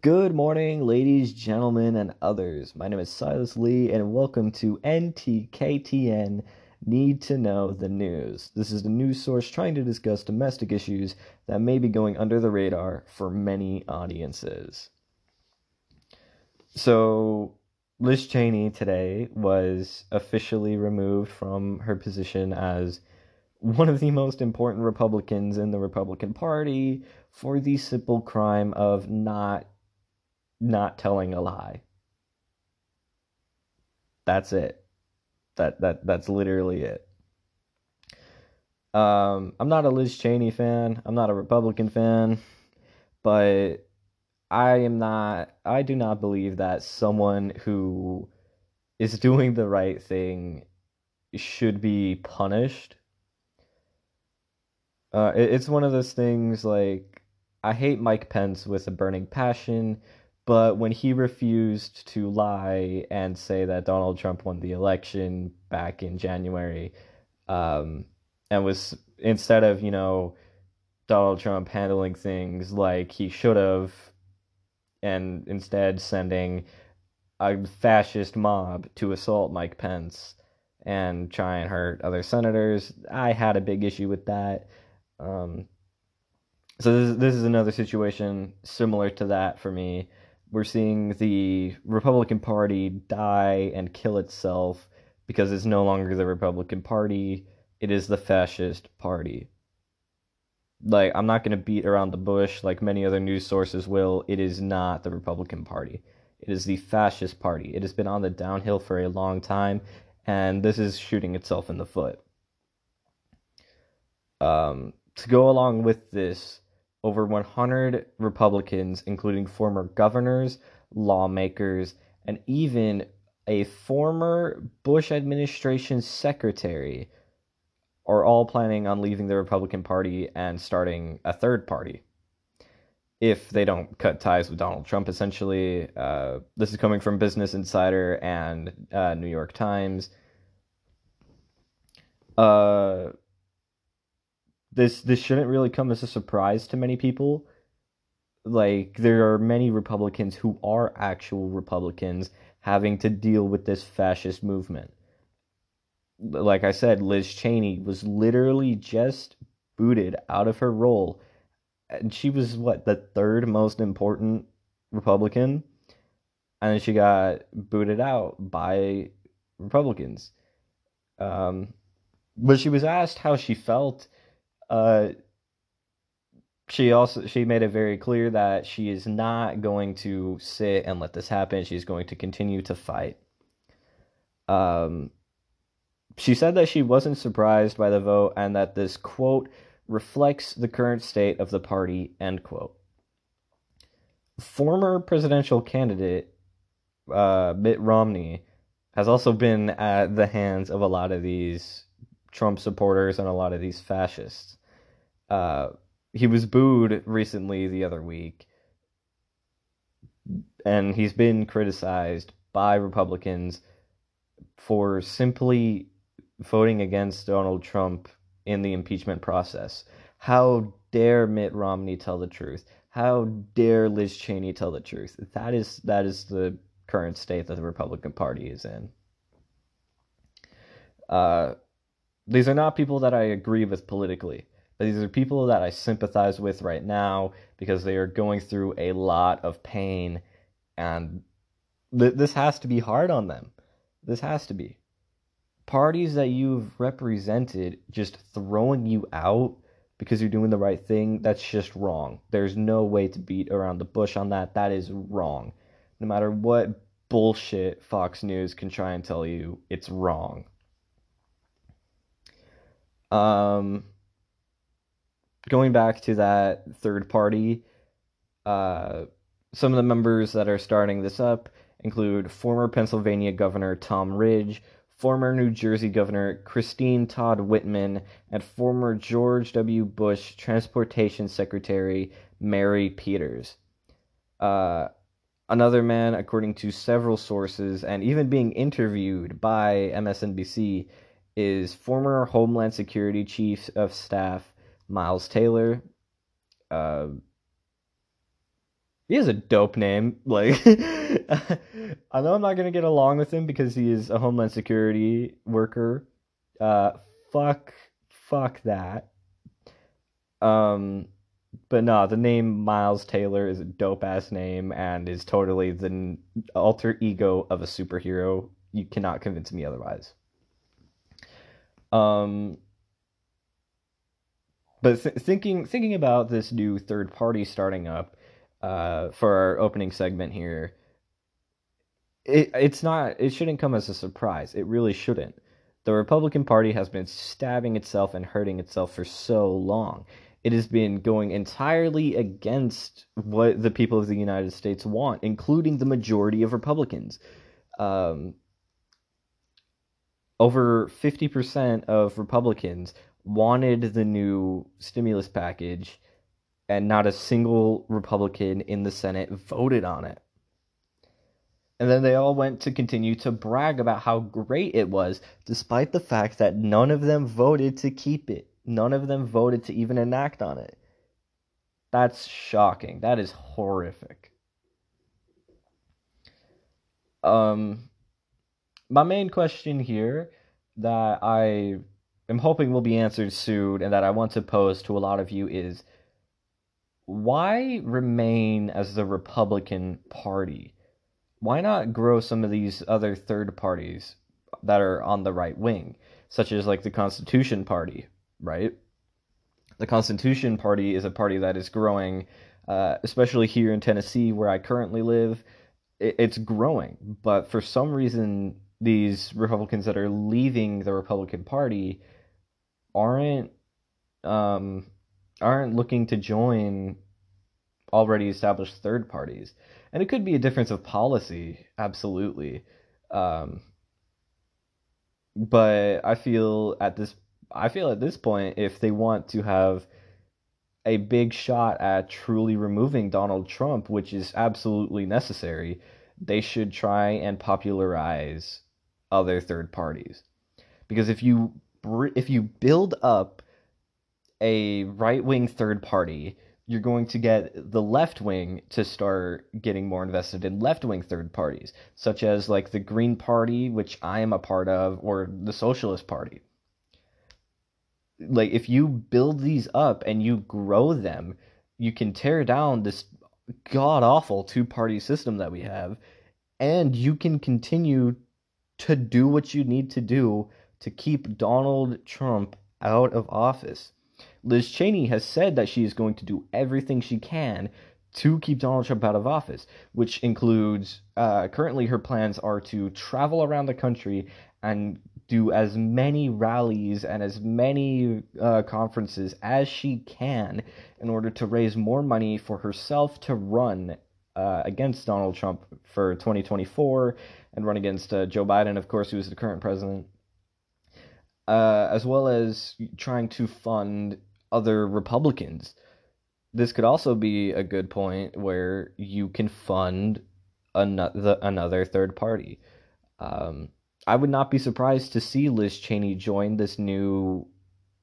Good morning, ladies, gentlemen, and others. My name is Silas Lee, and welcome to NTKTN Need to Know the News. This is the news source trying to discuss domestic issues that may be going under the radar for many audiences. So, Liz Cheney today was officially removed from her position as one of the most important Republicans in the Republican Party for the simple crime of not not telling a lie. That's it. That that that's literally it. Um, I'm not a Liz Cheney fan. I'm not a Republican fan, but I am not. I do not believe that someone who is doing the right thing should be punished. Uh, it, it's one of those things like I hate Mike Pence with a burning passion but when he refused to lie and say that Donald Trump won the election back in January, um, and was instead of, you know, Donald Trump handling things like he should have, and instead sending a fascist mob to assault Mike Pence and try and hurt other senators, I had a big issue with that. Um, so this, this is another situation similar to that for me we're seeing the Republican Party die and kill itself because it's no longer the Republican Party, it is the fascist party. Like, I'm not going to beat around the bush like many other news sources will. It is not the Republican Party. It is the fascist party. It has been on the downhill for a long time, and this is shooting itself in the foot. Um, to go along with this, over 100 Republicans, including former governors, lawmakers, and even a former Bush administration secretary, are all planning on leaving the Republican Party and starting a third party. If they don't cut ties with Donald Trump, essentially. Uh, this is coming from Business Insider and uh, New York Times. Uh, this this shouldn't really come as a surprise to many people. Like there are many Republicans who are actual Republicans having to deal with this fascist movement. Like I said, Liz Cheney was literally just booted out of her role. And she was what the third most important Republican and she got booted out by Republicans. Um, but she was asked how she felt uh, she also she made it very clear that she is not going to sit and let this happen. She's going to continue to fight. Um, she said that she wasn't surprised by the vote and that this quote reflects the current state of the party end quote. Former presidential candidate uh, Mitt Romney has also been at the hands of a lot of these Trump supporters and a lot of these fascists. Uh, he was booed recently the other week, and he's been criticized by Republicans for simply voting against Donald Trump in the impeachment process. How dare Mitt Romney tell the truth? How dare Liz Cheney tell the truth? That is that is the current state that the Republican Party is in. Uh, these are not people that I agree with politically. These are people that I sympathize with right now because they are going through a lot of pain and th- this has to be hard on them. This has to be. Parties that you've represented just throwing you out because you're doing the right thing, that's just wrong. There's no way to beat around the bush on that. That is wrong. No matter what bullshit Fox News can try and tell you, it's wrong. Um, going back to that third party, uh, some of the members that are starting this up include former Pennsylvania Governor Tom Ridge, former New Jersey Governor Christine Todd Whitman, and former George W. Bush Transportation Secretary Mary Peters. Uh, another man, according to several sources and even being interviewed by MSNBC, is former Homeland Security Chief of Staff Miles Taylor. Uh, he has a dope name. Like, I know I'm not gonna get along with him because he is a homeland security worker. Uh, fuck, fuck that. Um, but no, the name Miles Taylor is a dope ass name and is totally the alter ego of a superhero. You cannot convince me otherwise. Um, but th- thinking thinking about this new third party starting up uh, for our opening segment here, it it's not it shouldn't come as a surprise. It really shouldn't. The Republican Party has been stabbing itself and hurting itself for so long. It has been going entirely against what the people of the United States want, including the majority of Republicans. Um, over 50% of Republicans wanted the new stimulus package, and not a single Republican in the Senate voted on it. And then they all went to continue to brag about how great it was, despite the fact that none of them voted to keep it. None of them voted to even enact on it. That's shocking. That is horrific. Um, my main question here that I am hoping will be answered soon and that I want to pose to a lot of you is why remain as the Republican Party? Why not grow some of these other third parties that are on the right wing, such as like the Constitution Party, right? The Constitution Party is a party that is growing, uh, especially here in Tennessee, where I currently live. It's growing, but for some reason, these Republicans that are leaving the Republican Party aren't um, aren't looking to join already established third parties, and it could be a difference of policy, absolutely. Um, but I feel at this I feel at this point, if they want to have a big shot at truly removing Donald Trump, which is absolutely necessary, they should try and popularize other third parties. Because if you if you build up a right wing third party, you're going to get the left wing to start getting more invested in left wing third parties, such as like the Green Party, which I am a part of, or the Socialist Party. Like, if you build these up and you grow them, you can tear down this god awful two party system that we have, and you can continue to do what you need to do to keep Donald Trump out of office. Liz Cheney has said that she is going to do everything she can to keep Donald Trump out of office, which includes uh, currently her plans are to travel around the country and do as many rallies and as many uh, conferences as she can in order to raise more money for herself to run uh, against Donald Trump for 2024 and run against uh, Joe Biden, of course, who is the current president, uh, as well as trying to fund other Republicans. This could also be a good point where you can fund another another third party. Um, I would not be surprised to see Liz Cheney join this new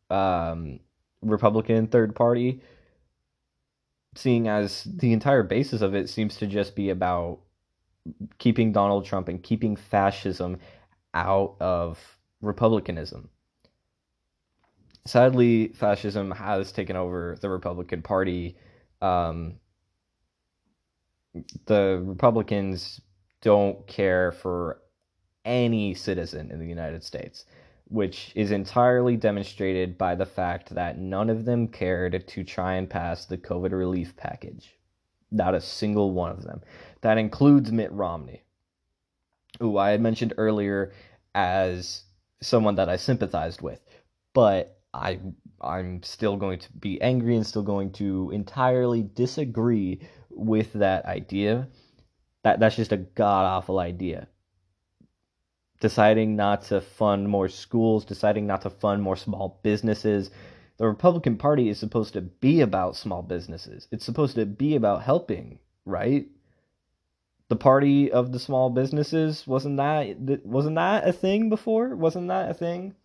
um, Republican third party, seeing as the entire basis of it seems to just be about keeping Donald Trump and keeping fascism out of republicanism. Sadly, fascism has taken over the Republican Party. Um, the Republicans don't care for any citizen in the United States, which is entirely demonstrated by the fact that none of them cared to try and pass the COVID relief package. Not a single one of them. That includes Mitt Romney, who I had mentioned earlier as someone that I sympathized with. But I I'm still going to be angry and still going to entirely disagree with that idea. That that's just a god awful idea. Deciding not to fund more schools, deciding not to fund more small businesses, the Republican Party is supposed to be about small businesses. It's supposed to be about helping, right? The party of the small businesses wasn't that wasn't that a thing before? Wasn't that a thing?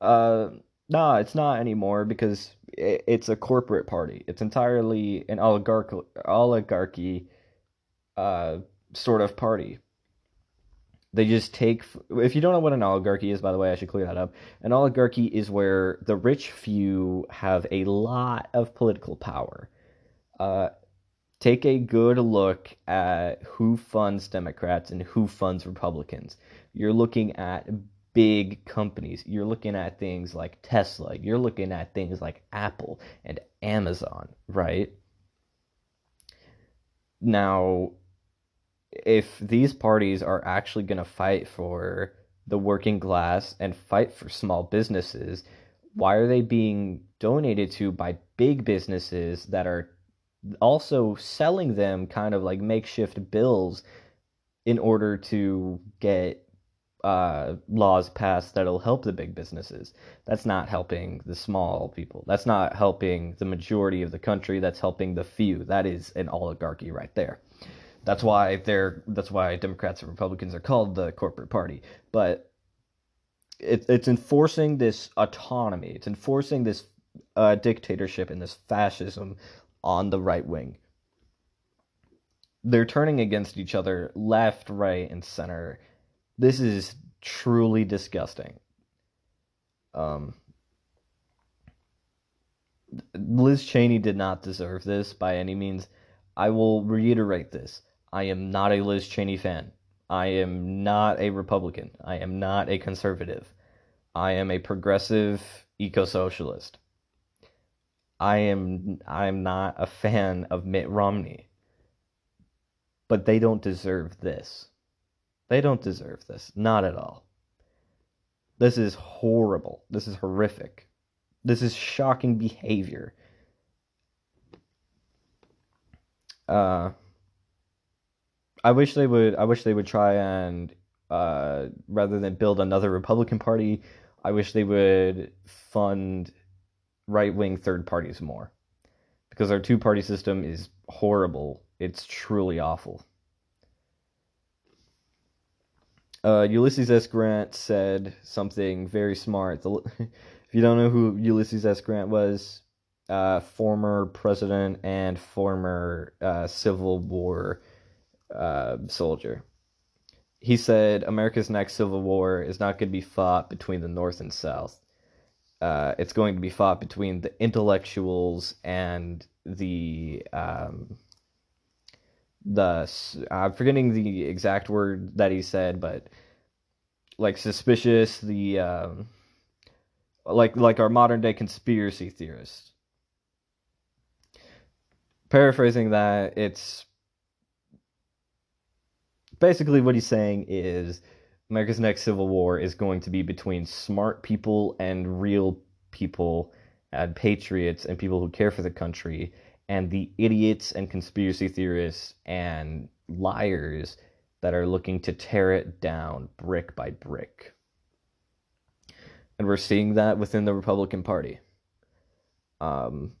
Uh, Nah, it's not anymore because it's a corporate party. It's entirely an oligarchy, oligarchy uh, sort of party. They just take. If you don't know what an oligarchy is, by the way, I should clear that up. An oligarchy is where the rich few have a lot of political power. Uh, take a good look at who funds Democrats and who funds Republicans. You're looking at big companies. You're looking at things like Tesla. You're looking at things like Apple and Amazon, right? Now, if these parties are actually going to fight for the working class and fight for small businesses, why are they being donated to by big businesses that are also selling them kind of like makeshift bills in order to get uh, laws passed that'll help the big businesses. That's not helping the small people. That's not helping the majority of the country. That's helping the few. That is an oligarchy right there. That's why they're. That's why Democrats and Republicans are called the corporate party. But it, it's enforcing this autonomy. It's enforcing this uh, dictatorship and this fascism on the right wing. They're turning against each other left, right, and center this is truly disgusting. Um, Liz Cheney did not deserve this by any means. I will reiterate this. I am not a Liz Cheney fan. I am not a Republican. I am not a conservative. I am a progressive eco-socialist. I am I am not a fan of Mitt Romney. But they don't deserve this. They don't deserve this. Not at all. This is horrible. This is horrific. This is shocking behavior. Uh, I wish they would. I wish they would try and uh, rather than build another Republican Party, I wish they would fund right wing third parties more, because our two party system is horrible. It's truly awful. Uh, Ulysses S. Grant said something very smart. The, if you don't know who Ulysses S. Grant was, uh, former president and former uh, Civil War uh, soldier. He said America's next Civil War is not going to be fought between the North and South. Uh, it's going to be fought between the intellectuals and the um, the I'm forgetting the exact word that he said, but like suspicious, the um, like like our modern day conspiracy theorists. Paraphrasing that, it's basically what he's saying is America's next civil war is going to be between smart people and real people and patriots and people who care for the country and the idiots and conspiracy theorists and liars that are looking to tear it down brick by brick. And we're seeing that within the Republican Party. Um,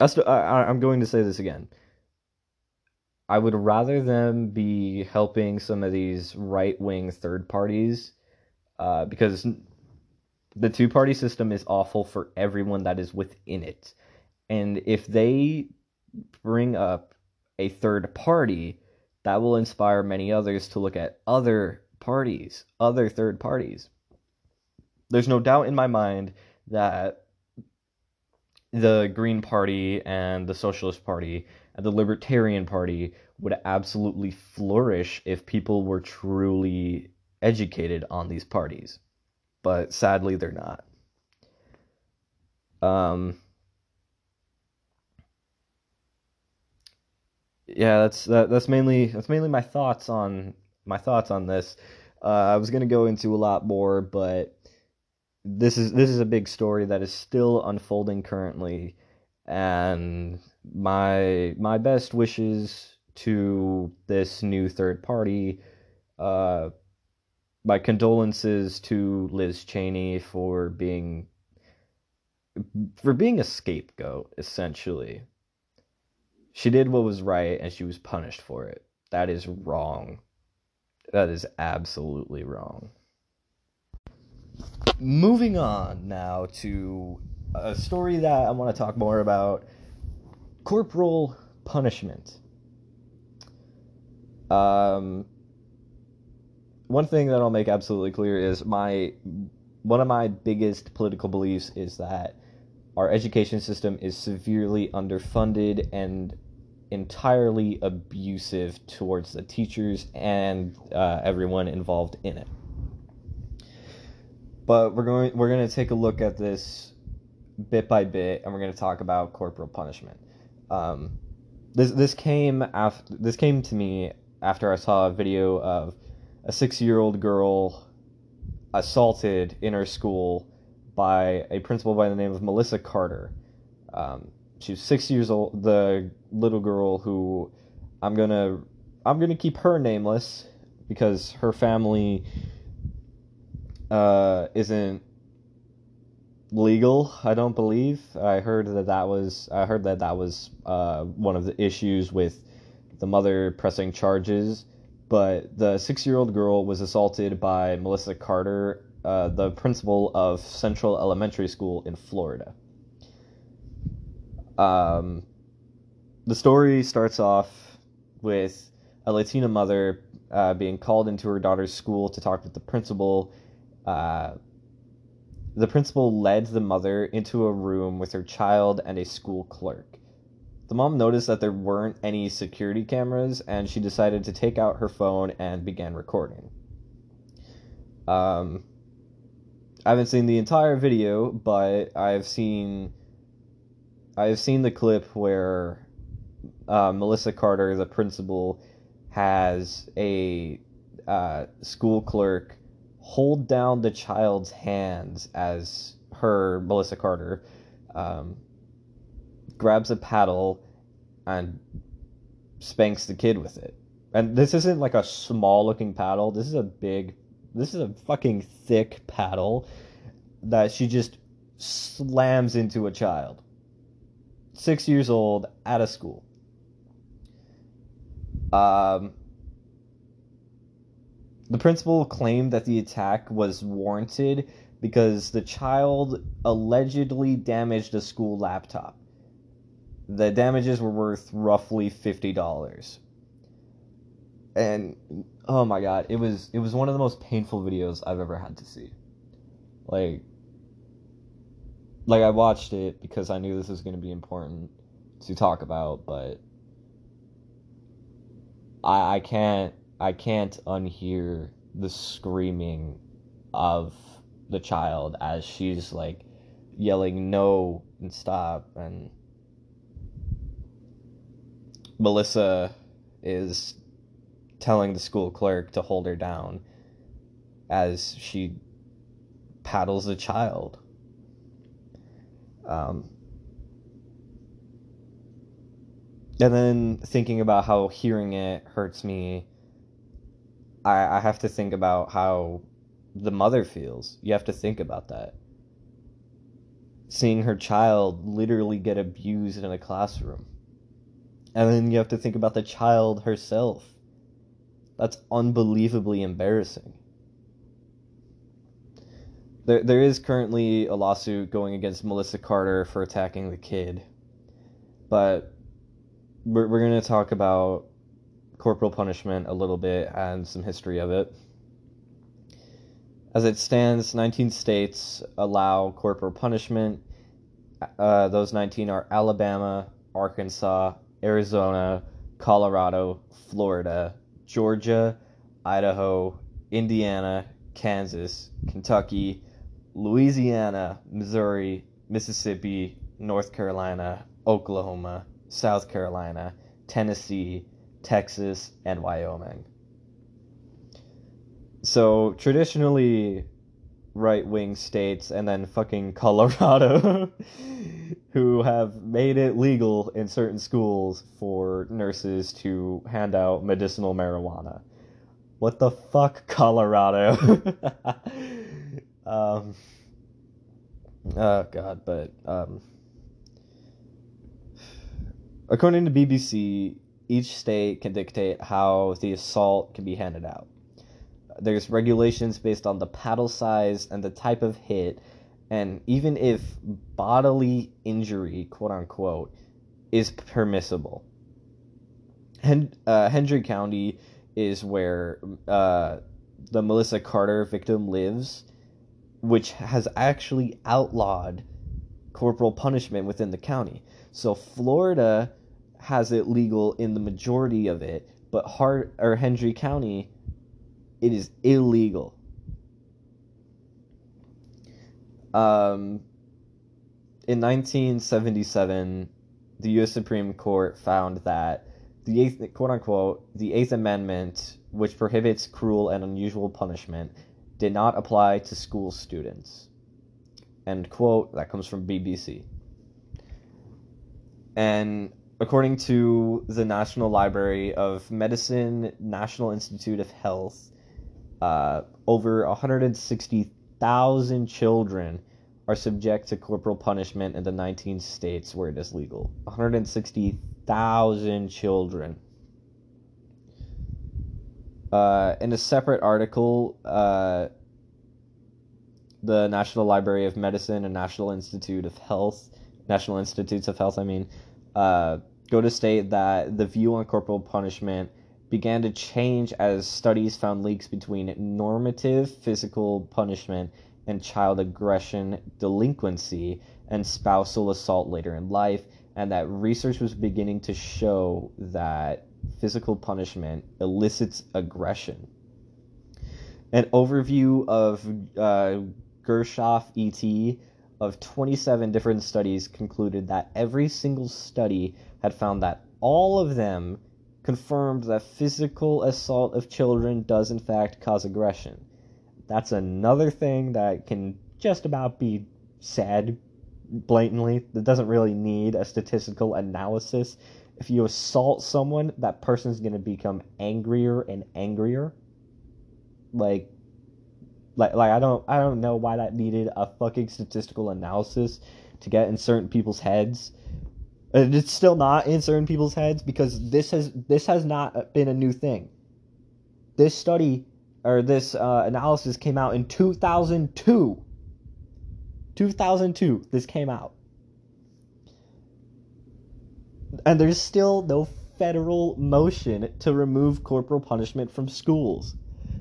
I, am going to say this again. I would rather them be helping some of these right wing third parties uh, because the two party system is awful for everyone that is within it. And if they bring up a third party, that will inspire many others to look at other parties, other third parties. There's no doubt in my mind that the Green Party and the Socialist Party and the Libertarian Party would absolutely flourish if people were truly educated on these parties. But sadly, they're not. Um, yeah, that's that, that's mainly that's mainly my thoughts on my thoughts on this. Uh, I was gonna go into a lot more, but this is this is a big story that is still unfolding currently, and my my best wishes to this new third party. Uh, my condolences to Liz Cheney for being for being a scapegoat, essentially. She did what was right and she was punished for it. That is wrong. That is absolutely wrong. moving on now to a story that I want to talk more about corporal punishment. Um, one thing that I'll make absolutely clear is my one of my biggest political beliefs is that our education system is severely underfunded and entirely abusive towards the teachers and uh, everyone involved in it. But we're going we're going to take a look at this bit by bit, and we're going to talk about corporal punishment. Um, this this came after this came to me after I saw a video of a six year old girl assaulted in her school by a principal by the name of Melissa Carter. Um, she was six years old. The little girl who I'm gonna I'm gonna keep her nameless because her family uh, isn't legal. I don't believe. I heard that that was I heard that that was uh, one of the issues with the mother pressing charges. But the six year old girl was assaulted by Melissa Carter, uh, the principal of Central Elementary School in Florida. Um, the story starts off with a Latina mother uh, being called into her daughter's school to talk with the principal. Uh, the principal led the mother into a room with her child and a school clerk. The mom noticed that there weren't any security cameras, and she decided to take out her phone and began recording. Um, I haven't seen the entire video, but I've seen I've seen the clip where uh, Melissa Carter, the principal, has a uh, school clerk hold down the child's hands as her Melissa Carter um, grabs a paddle and spanks the kid with it. And this isn't like a small looking paddle. This is a big, this is a fucking thick paddle that she just slams into a child. Six years old at a school. Um, the principal claimed that the attack was warranted because the child allegedly damaged a school laptop. The damages were worth roughly fifty dollars. And oh my god, it was it was one of the most painful videos I've ever had to see. Like like I watched it because I knew this was going to be important to talk about, but I I can't I can't unhear the screaming of the child as she's like yelling no and stop and Melissa is telling the school clerk to hold her down as she paddles the child. Um, and then thinking about how hearing it hurts me, I, I have to think about how the mother feels. You have to think about that. Seeing her child literally get abused in a classroom. And then you have to think about the child herself. That's unbelievably embarrassing. There, there is currently a lawsuit going against Melissa Carter for attacking the kid. But we're, we're going to talk about corporal punishment a little bit and some history of it. As it stands, 19 states allow corporal punishment. Uh, those 19 are Alabama, Arkansas, Arizona, Colorado, Florida, Georgia, Idaho, Indiana, Kansas, Kentucky, Louisiana, Missouri, Mississippi, North Carolina, Oklahoma, South Carolina, Tennessee, Texas, and Wyoming. So traditionally, right wing states and then fucking Colorado who have made it legal in certain schools for nurses to hand out medicinal marijuana. What the fuck, Colorado? um, oh god, but um, according to BBC, each state can dictate how the assault can be handed out. there's regulations based on the paddle size and the type of hit, and even if bodily injury, quote unquote, is permissible. Hen- uh, Hendry County is where uh, the Melissa Carter victim lives, which has actually outlawed corporal punishment within the county. So Florida has it legal in the majority of it, but Hart or Hendry County, it is illegal. Um, in 1977, the U.S. Supreme Court found that the eighth, quote unquote, the Eighth Amendment, which prohibits cruel and unusual punishment, did not apply to school students. End quote. That comes from BBC. And according to the National Library of Medicine, National Institute of Health, uh, over 160,000 children are subject to corporal punishment in the 19 states where it is legal. 160,000 children. Uh, in a separate article, uh, the National Library of Medicine and National Institute of Health, National Institutes of Health, I mean, uh, go to state that the view on corporal punishment began to change as studies found links between normative physical punishment and child aggression delinquency and spousal assault later in life, and that research was beginning to show that physical punishment elicits aggression. An overview of uh, Gershoff et of 27 different studies concluded that every single study had found that all of them confirmed that physical assault of children does in fact cause aggression. That's another thing that can just about be said blatantly. That doesn't really need a statistical analysis. If you assault someone, that person's going to become angrier and angrier. Like like like I don't I don't know why that needed a fucking statistical analysis to get in certain people's heads. And it's still not in certain people's heads because this has this has not been a new thing. This study or this uh, analysis came out in 2002. 2002, this came out. And there's still no federal motion to remove corporal punishment from schools.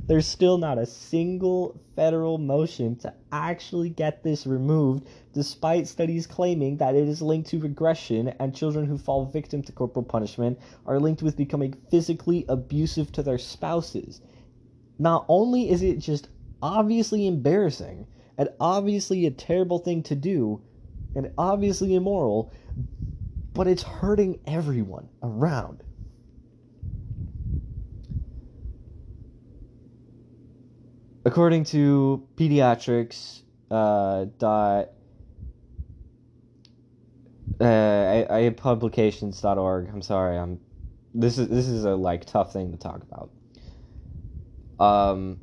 There's still not a single federal motion to actually get this removed, despite studies claiming that it is linked to regression and children who fall victim to corporal punishment are linked with becoming physically abusive to their spouses not only is it just obviously embarrassing and obviously a terrible thing to do and obviously immoral, but it's hurting everyone around. According to pediatrics, uh, dot uh, I, I publications.org. I'm sorry. I'm this is this is a like tough thing to talk about. Um,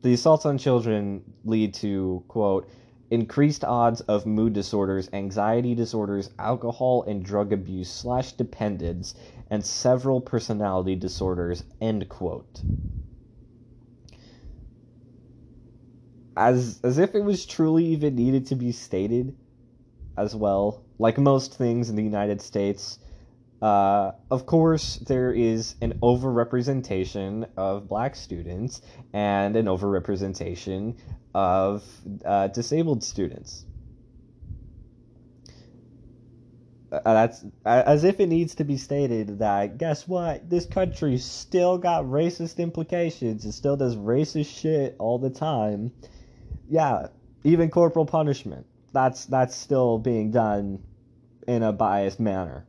the assaults on children lead to, quote, increased odds of mood disorders, anxiety disorders, alcohol and drug abuse slash dependence, and several personality disorders, end quote. As as if it was truly even needed to be stated as well. Like most things in the United States, uh, of course, there is an overrepresentation of black students and an overrepresentation of uh, disabled students. Uh, that's as if it needs to be stated that guess what? This country still got racist implications. It still does racist shit all the time. Yeah, even corporal punishment. That's that's still being done in a biased manner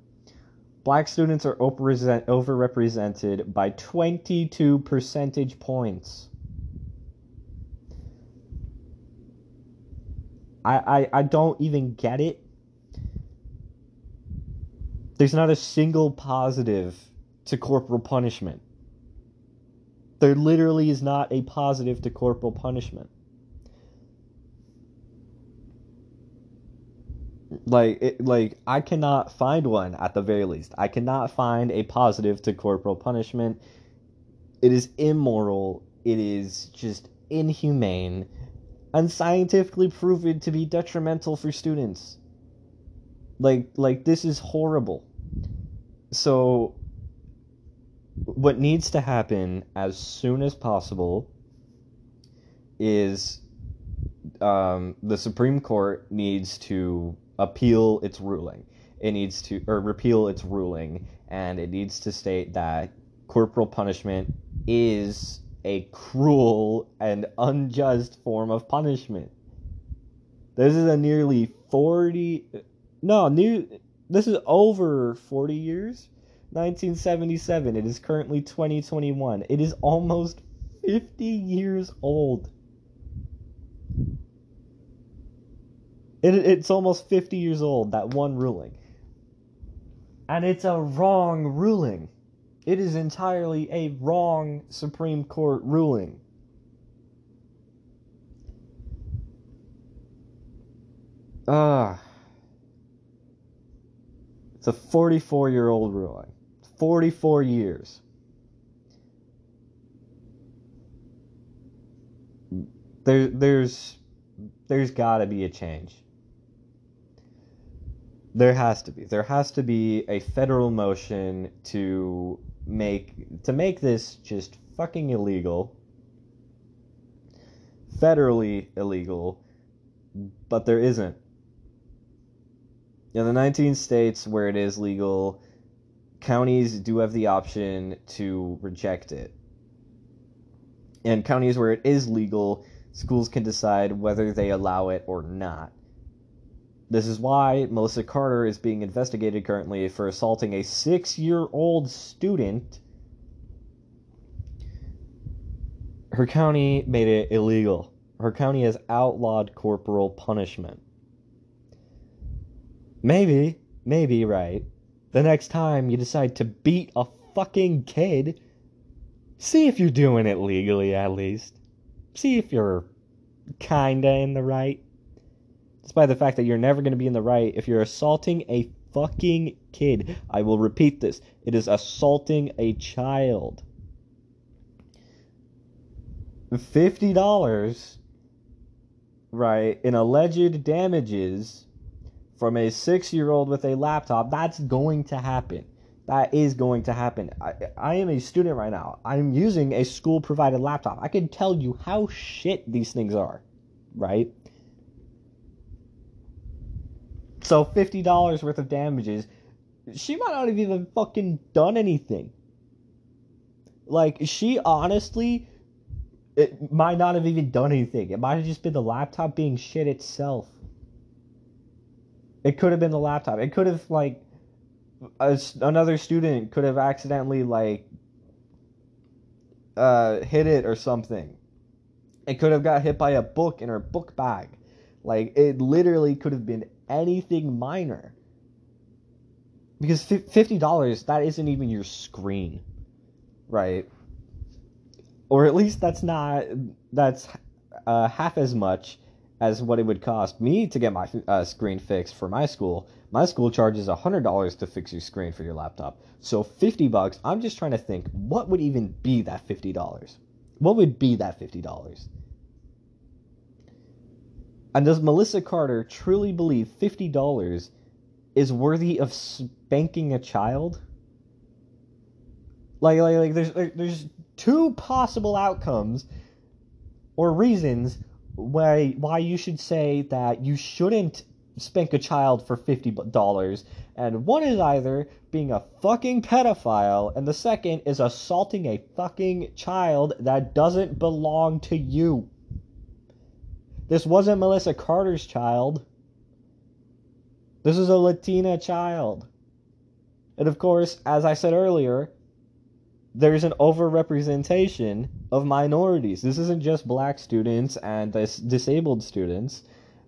black students are overrepresented by 22 percentage points. I, I, I don't even get it. There's not a single positive to corporal punishment. There literally is not a positive to corporal punishment. like it, like I cannot find one at the very least. I cannot find a positive to corporal punishment. It is immoral. It is just inhumane and scientifically proven to be detrimental for students. Like like this is horrible. So what needs to happen as soon as possible is um, the Supreme Court needs to appeal its ruling. It needs to or repeal its ruling, and it needs to state that corporal punishment is a cruel and unjust form of punishment. This is a nearly 40 no, new this is over 40 years. 1977. It is currently 2021. It is almost 50 years old. It, it's almost 50 years old, that one ruling. And it's a wrong ruling. It is entirely a wrong Supreme Court ruling. Ah. It's a 44 year old ruling. 44 years. There, there's there's got to be a change. There has to be. There has to be a federal motion to make to make this just fucking illegal. Federally illegal, but there isn't. In the 19 states where it is legal, counties do have the option to reject it. And counties where it is legal, schools can decide whether they allow it or not. This is why Melissa Carter is being investigated currently for assaulting a six year old student. Her county made it illegal. Her county has outlawed corporal punishment. Maybe, maybe, right. The next time you decide to beat a fucking kid, see if you're doing it legally at least. See if you're kinda in the right despite the fact that you're never going to be in the right if you're assaulting a fucking kid. I will repeat this it is assaulting a child. $50, right, in alleged damages from a six year old with a laptop, that's going to happen. That is going to happen. I, I am a student right now. I'm using a school provided laptop. I can tell you how shit these things are, right? So fifty dollars worth of damages. She might not have even fucking done anything. Like she honestly, it might not have even done anything. It might have just been the laptop being shit itself. It could have been the laptop. It could have like a, another student could have accidentally like uh, hit it or something. It could have got hit by a book in her book bag. Like it literally could have been anything minor. Because $50, that isn't even your screen, right? Or at least that's not, that's uh, half as much as what it would cost me to get my uh, screen fixed for my school. My school charges $100 to fix your screen for your laptop. So 50 bucks, I'm just trying to think what would even be that $50? What would be that $50? And does Melissa Carter truly believe $50 is worthy of spanking a child? Like, like, like there's, there's two possible outcomes or reasons why, why you should say that you shouldn't spank a child for $50. And one is either being a fucking pedophile, and the second is assaulting a fucking child that doesn't belong to you. This wasn't Melissa Carter's child. This is a Latina child. And of course, as I said earlier, there's an overrepresentation of minorities. This isn't just black students and dis- disabled students.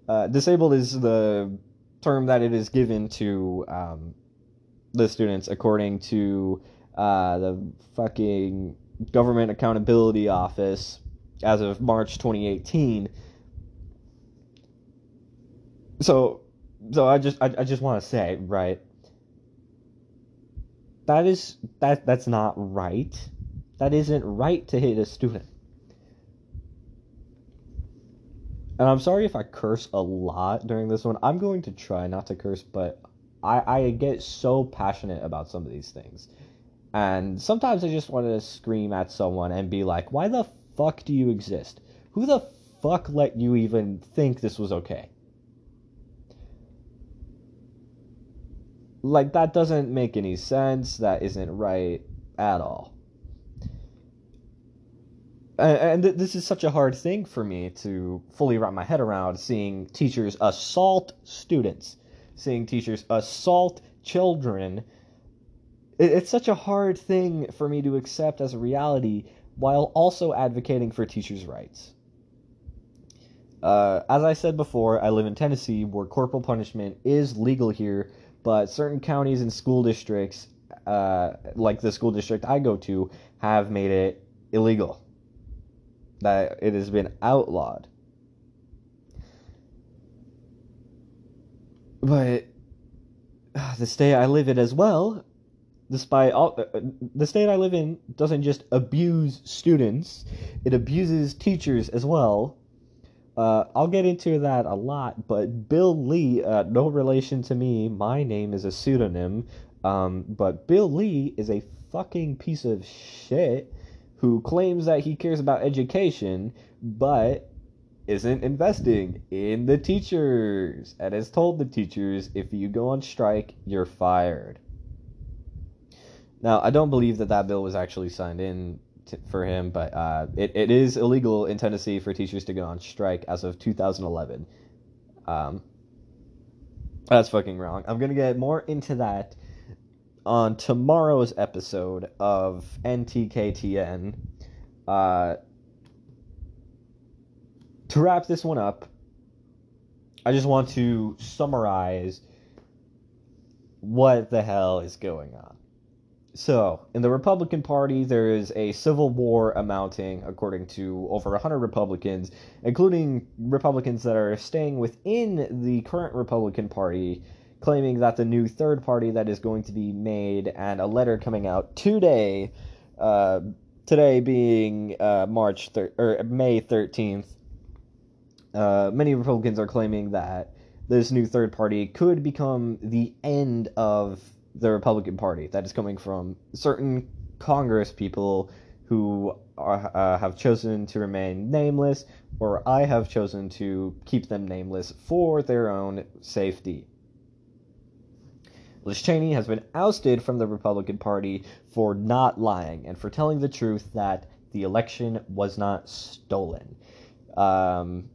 Uh, disabled is the term that it is given to um, the students according to uh, the fucking Government Accountability Office as of March 2018 so so I just I, I just want to say right that is that that's not right That isn't right to hit a student. And I'm sorry if I curse a lot during this one. I'm going to try not to curse, but I, I get so passionate about some of these things. And sometimes I just want to scream at someone and be like, why the fuck do you exist? Who the fuck let you even think this was okay? Like, that doesn't make any sense. That isn't right at all. And, and this is such a hard thing for me to fully wrap my head around seeing teachers assault students, seeing teachers assault children. It's such a hard thing for me to accept as a reality while also advocating for teachers' rights. Uh, as I said before, I live in Tennessee where corporal punishment is legal here but certain counties and school districts, uh, like the school district I go to, have made it illegal. That it has been outlawed. But uh, the state I live in as well, despite all uh, the state I live in doesn't just abuse students, it abuses teachers as well uh, I'll get into that a lot, but Bill Lee, uh, no relation to me. My name is a pseudonym. Um, but Bill Lee is a fucking piece of shit who claims that he cares about education, but isn't investing in the teachers and has told the teachers if you go on strike, you're fired. Now, I don't believe that that bill was actually signed in for him, but uh, it, it is illegal in Tennessee for teachers to go on strike as of 2011. Um, that's fucking wrong. I'm gonna get more into that on tomorrow's episode of NTKTN. Uh, to wrap this one up, I just want to summarize what the hell is going on. So, in the Republican Party, there is a civil war amounting, according to over 100 Republicans, including Republicans that are staying within the current Republican Party, claiming that the new third party that is going to be made, and a letter coming out today, uh, today being uh, March thir- or May 13th. Uh, many Republicans are claiming that this new third party could become the end of the Republican Party. That is coming from certain Congress people who are, uh, have chosen to remain nameless, or I have chosen to keep them nameless for their own safety. Liz Cheney has been ousted from the Republican Party for not lying and for telling the truth that the election was not stolen. Um,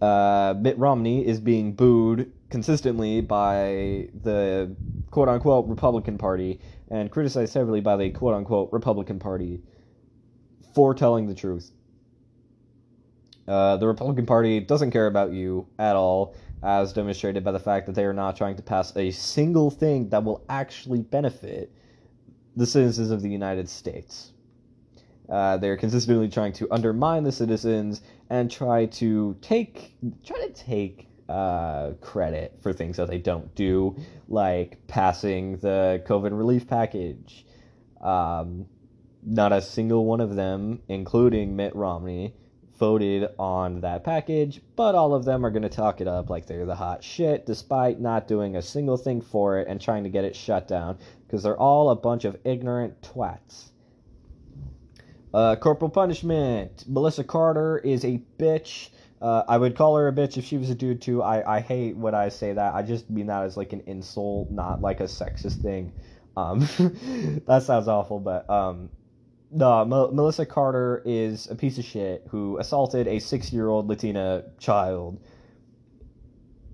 uh, Mitt Romney is being booed consistently by the quote unquote Republican Party and criticized heavily by the quote unquote Republican Party for telling the truth. Uh, the Republican Party doesn't care about you at all, as demonstrated by the fact that they are not trying to pass a single thing that will actually benefit the citizens of the United States. Uh, they're consistently trying to undermine the citizens and try to take try to take uh, credit for things that they don't do, like passing the COVID relief package. Um, not a single one of them, including Mitt Romney, voted on that package, but all of them are going to talk it up like they're the hot shit, despite not doing a single thing for it and trying to get it shut down, because they're all a bunch of ignorant twats. Uh, corporal punishment. Melissa Carter is a bitch. Uh, I would call her a bitch if she was a dude too. I, I hate when I say that. I just mean that as like an insult, not like a sexist thing. Um, that sounds awful, but um, no, M- Melissa Carter is a piece of shit who assaulted a six-year-old Latina child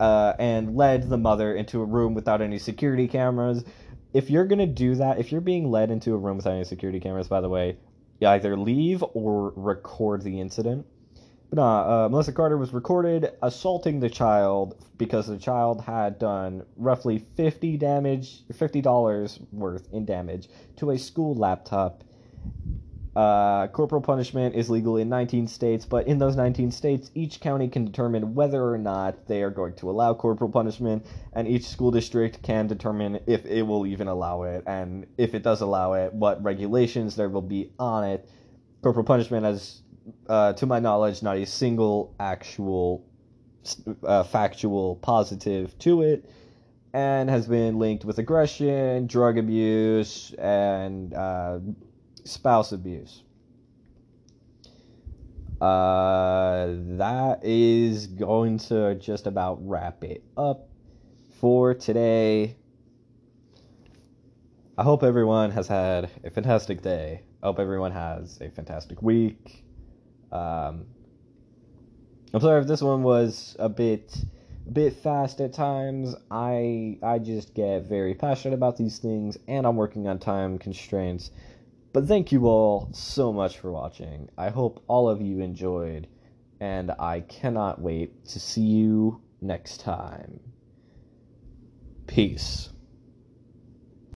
uh, and led the mother into a room without any security cameras. If you're gonna do that, if you're being led into a room without any security cameras, by the way, you either leave or record the incident but uh, Melissa Carter was recorded assaulting the child because the child had done roughly fifty damage, fifty dollars worth in damage to a school laptop, Uh, corporal punishment is legal in 19 states, but in those 19 states, each county can determine whether or not they are going to allow corporal punishment, and each school district can determine if it will even allow it, and if it does allow it, what regulations there will be on it. Corporal punishment has, uh, to my knowledge, not a single actual uh, factual positive to it, and has been linked with aggression, drug abuse, and uh, spouse abuse. Uh, that is going to just about wrap it up for today. I hope everyone has had a fantastic day. I hope everyone has a fantastic week. Um, I'm sorry if this one was a bit a bit fast at times. I I just get very passionate about these things and I'm working on time constraints. But thank you all so much for watching. I hope all of you enjoyed, and I cannot wait to see you next time. Peace.